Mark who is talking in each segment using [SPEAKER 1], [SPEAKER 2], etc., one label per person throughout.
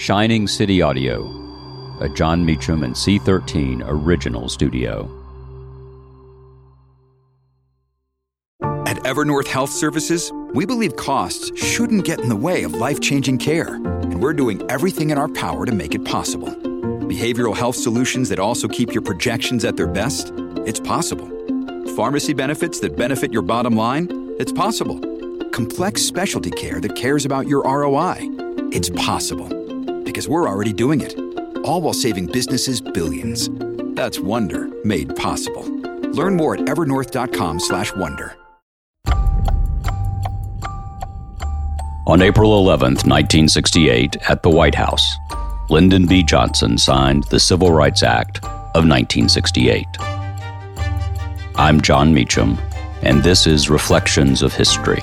[SPEAKER 1] Shining City Audio, a Jon Meacham and C13 original studio.
[SPEAKER 2] At Evernorth Health Services, we believe costs shouldn't get in the way of life changing care, and we're doing everything in our power to make it possible. Behavioral health solutions that also keep your projections at their best? It's possible. Pharmacy benefits that benefit your bottom line? It's possible. Complex specialty care that cares about your ROI? It's possible. Because we're already doing it. All while saving businesses billions. That's Wonder made possible. Learn more at evernorth.com/wonder.
[SPEAKER 1] On April 11, 1968, at the White House, Lyndon B. Johnson signed the Civil Rights Act of 1968. I'm Jon Meacham, and this is Reflections of History.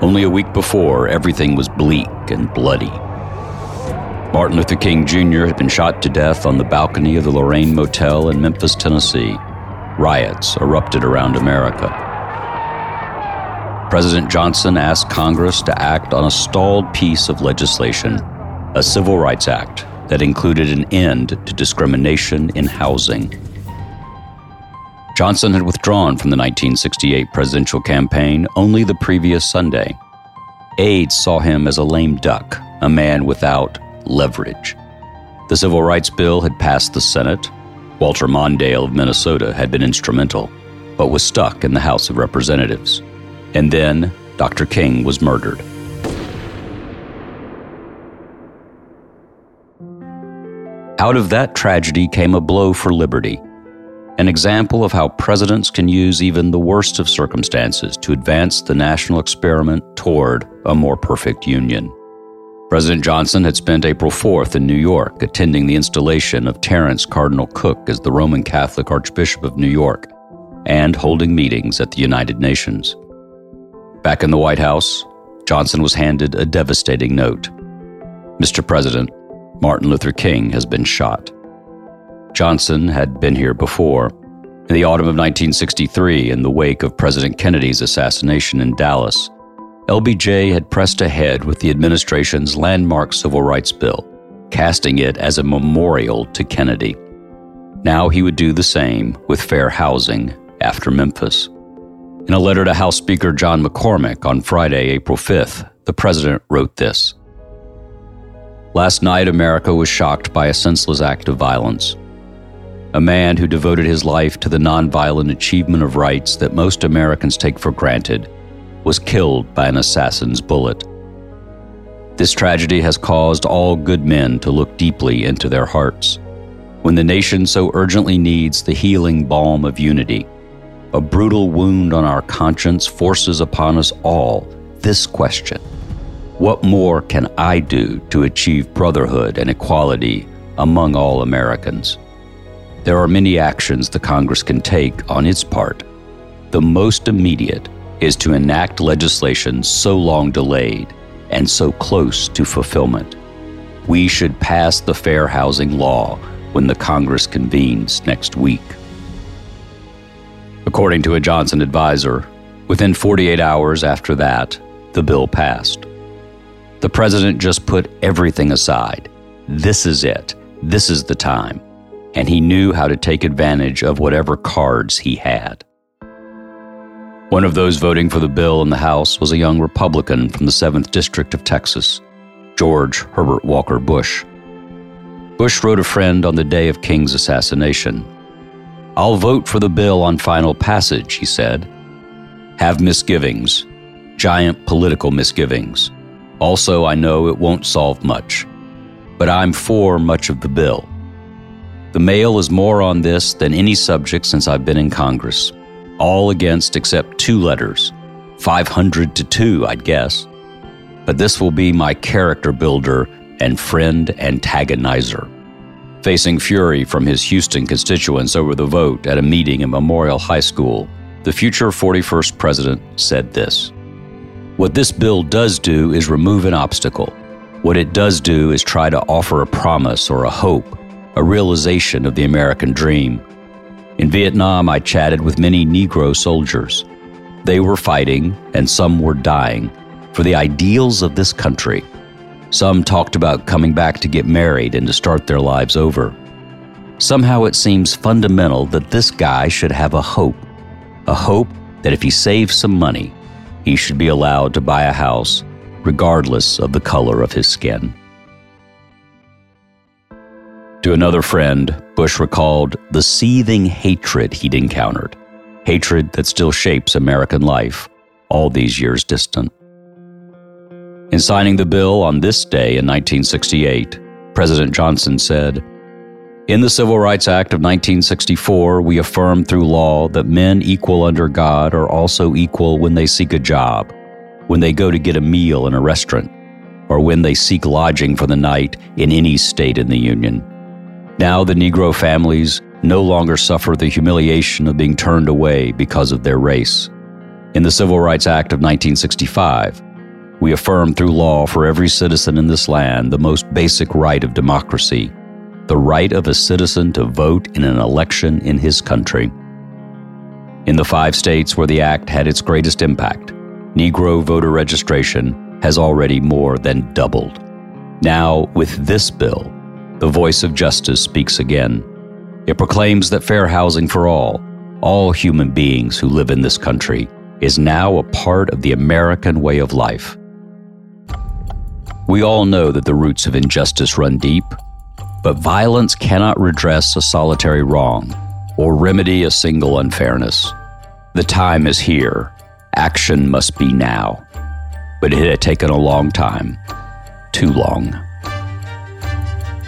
[SPEAKER 1] Only a week before, everything was bleak and bloody. Martin Luther King Jr. had been shot to death on the balcony of the Lorraine Motel in Memphis, Tennessee. Riots erupted around America. President Johnson asked Congress to act on a stalled piece of legislation, a Civil Rights Act that included an end to discrimination in housing. Johnson had withdrawn from the 1968 presidential campaign only the previous Sunday. Aides saw him as a lame duck, a man without leverage. The Civil Rights Bill had passed the Senate. Walter Mondale of Minnesota had been instrumental, but was stuck in the House of Representatives. And then Dr. King was murdered. Out of that tragedy came a blow for liberty an example of how presidents can use even the worst of circumstances to advance the national experiment toward a more perfect union. President Johnson had spent April 4th in New York attending the installation of Terence Cardinal Cooke as the Roman Catholic Archbishop of New York and holding meetings at the United Nations. Back in the White House, Johnson was handed a devastating note Mr. President, Martin Luther King has been shot. Johnson had been here before. In the autumn of 1963, in the wake of President Kennedy's assassination in Dallas, LBJ had pressed ahead with the administration's landmark civil rights bill, casting it as a memorial to Kennedy. Now he would do the same with fair housing after Memphis. In a letter to House Speaker John McCormack on Friday, April 5th, the president wrote this Last night, America was shocked by a senseless act of violence a man who devoted his life to the nonviolent achievement of rights that most Americans take for granted, was killed by an assassin's bullet. This tragedy has caused all good men to look deeply into their hearts. When the nation so urgently needs the healing balm of unity, a brutal wound on our conscience forces upon us all this question What more can I do to achieve brotherhood and equality among all Americans? There are many actions the Congress can take on its part. The most immediate is to enact legislation so long delayed and so close to fulfillment. We should pass the fair housing law when the Congress convenes next week. According to a Johnson advisor, within 48 hours after that, the bill passed. The president just put everything aside. This is it. This is the time and he knew how to take advantage of whatever cards he had. One of those voting for the bill in the House was a young Republican from the 7th District of Texas, George Herbert Walker Bush. Bush wrote a friend on the day of King's assassination. I'll vote for the bill on final passage, he said. Have misgivings, giant political misgivings. Also, I know it won't solve much, but I'm for much of the bill. The mail is more on this than any subject since I've been in Congress. All against except two letters. 500 to 2, I'd guess. But this will be my character builder and friend antagonizer. Facing fury from his Houston constituents over the vote at a meeting in Memorial High School, the future 41st president said this What this bill does do is remove an obstacle. What it does do is try to offer a promise or a hope, a realization of the American dream. In Vietnam, I chatted with many Negro soldiers. They were fighting, and some were dying, for the ideals of this country. Some talked about coming back to get married and to start their lives over. Somehow it seems fundamental that this guy should have a hope. A hope that if he saves some money, he should be allowed to buy a house, regardless of the color of his skin. To another friend, Bush recalled the seething hatred he'd encountered, hatred that still shapes American life, all these years distant. In signing the bill on this day in 1968, President Johnson said, In the Civil Rights Act of 1964, we affirm through law that men equal under God are also equal when they seek a job, when they go to get a meal in a restaurant, or when they seek lodging for the night in any state in the Union. Now the Negro families no longer suffer the humiliation of being turned away because of their race. In the Civil Rights Act of 1965, we affirm through law for every citizen in this land the most basic right of democracy the right of a citizen to vote in an election in his country. In the five states where the act had its greatest impact, Negro voter registration has already more than doubled. Now, with this bill, the voice of justice speaks again. It proclaims that fair housing for all, all human beings who live in this country, is now a part of the American way of life. We all know that the roots of injustice run deep, but violence cannot redress a solitary wrong or remedy a single unfairness. The time is here. Action must be now. But it had taken a long time. Too long.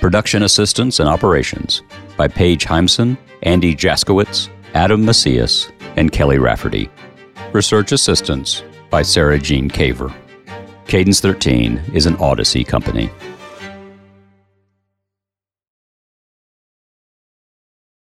[SPEAKER 1] Production assistance and operations by Paige Heimson, Andy Jaskowitz, Adam Macias, and Kelly Rafferty. Research assistance by Sarah Jean Caver. Cadence 13 is an Odyssey company.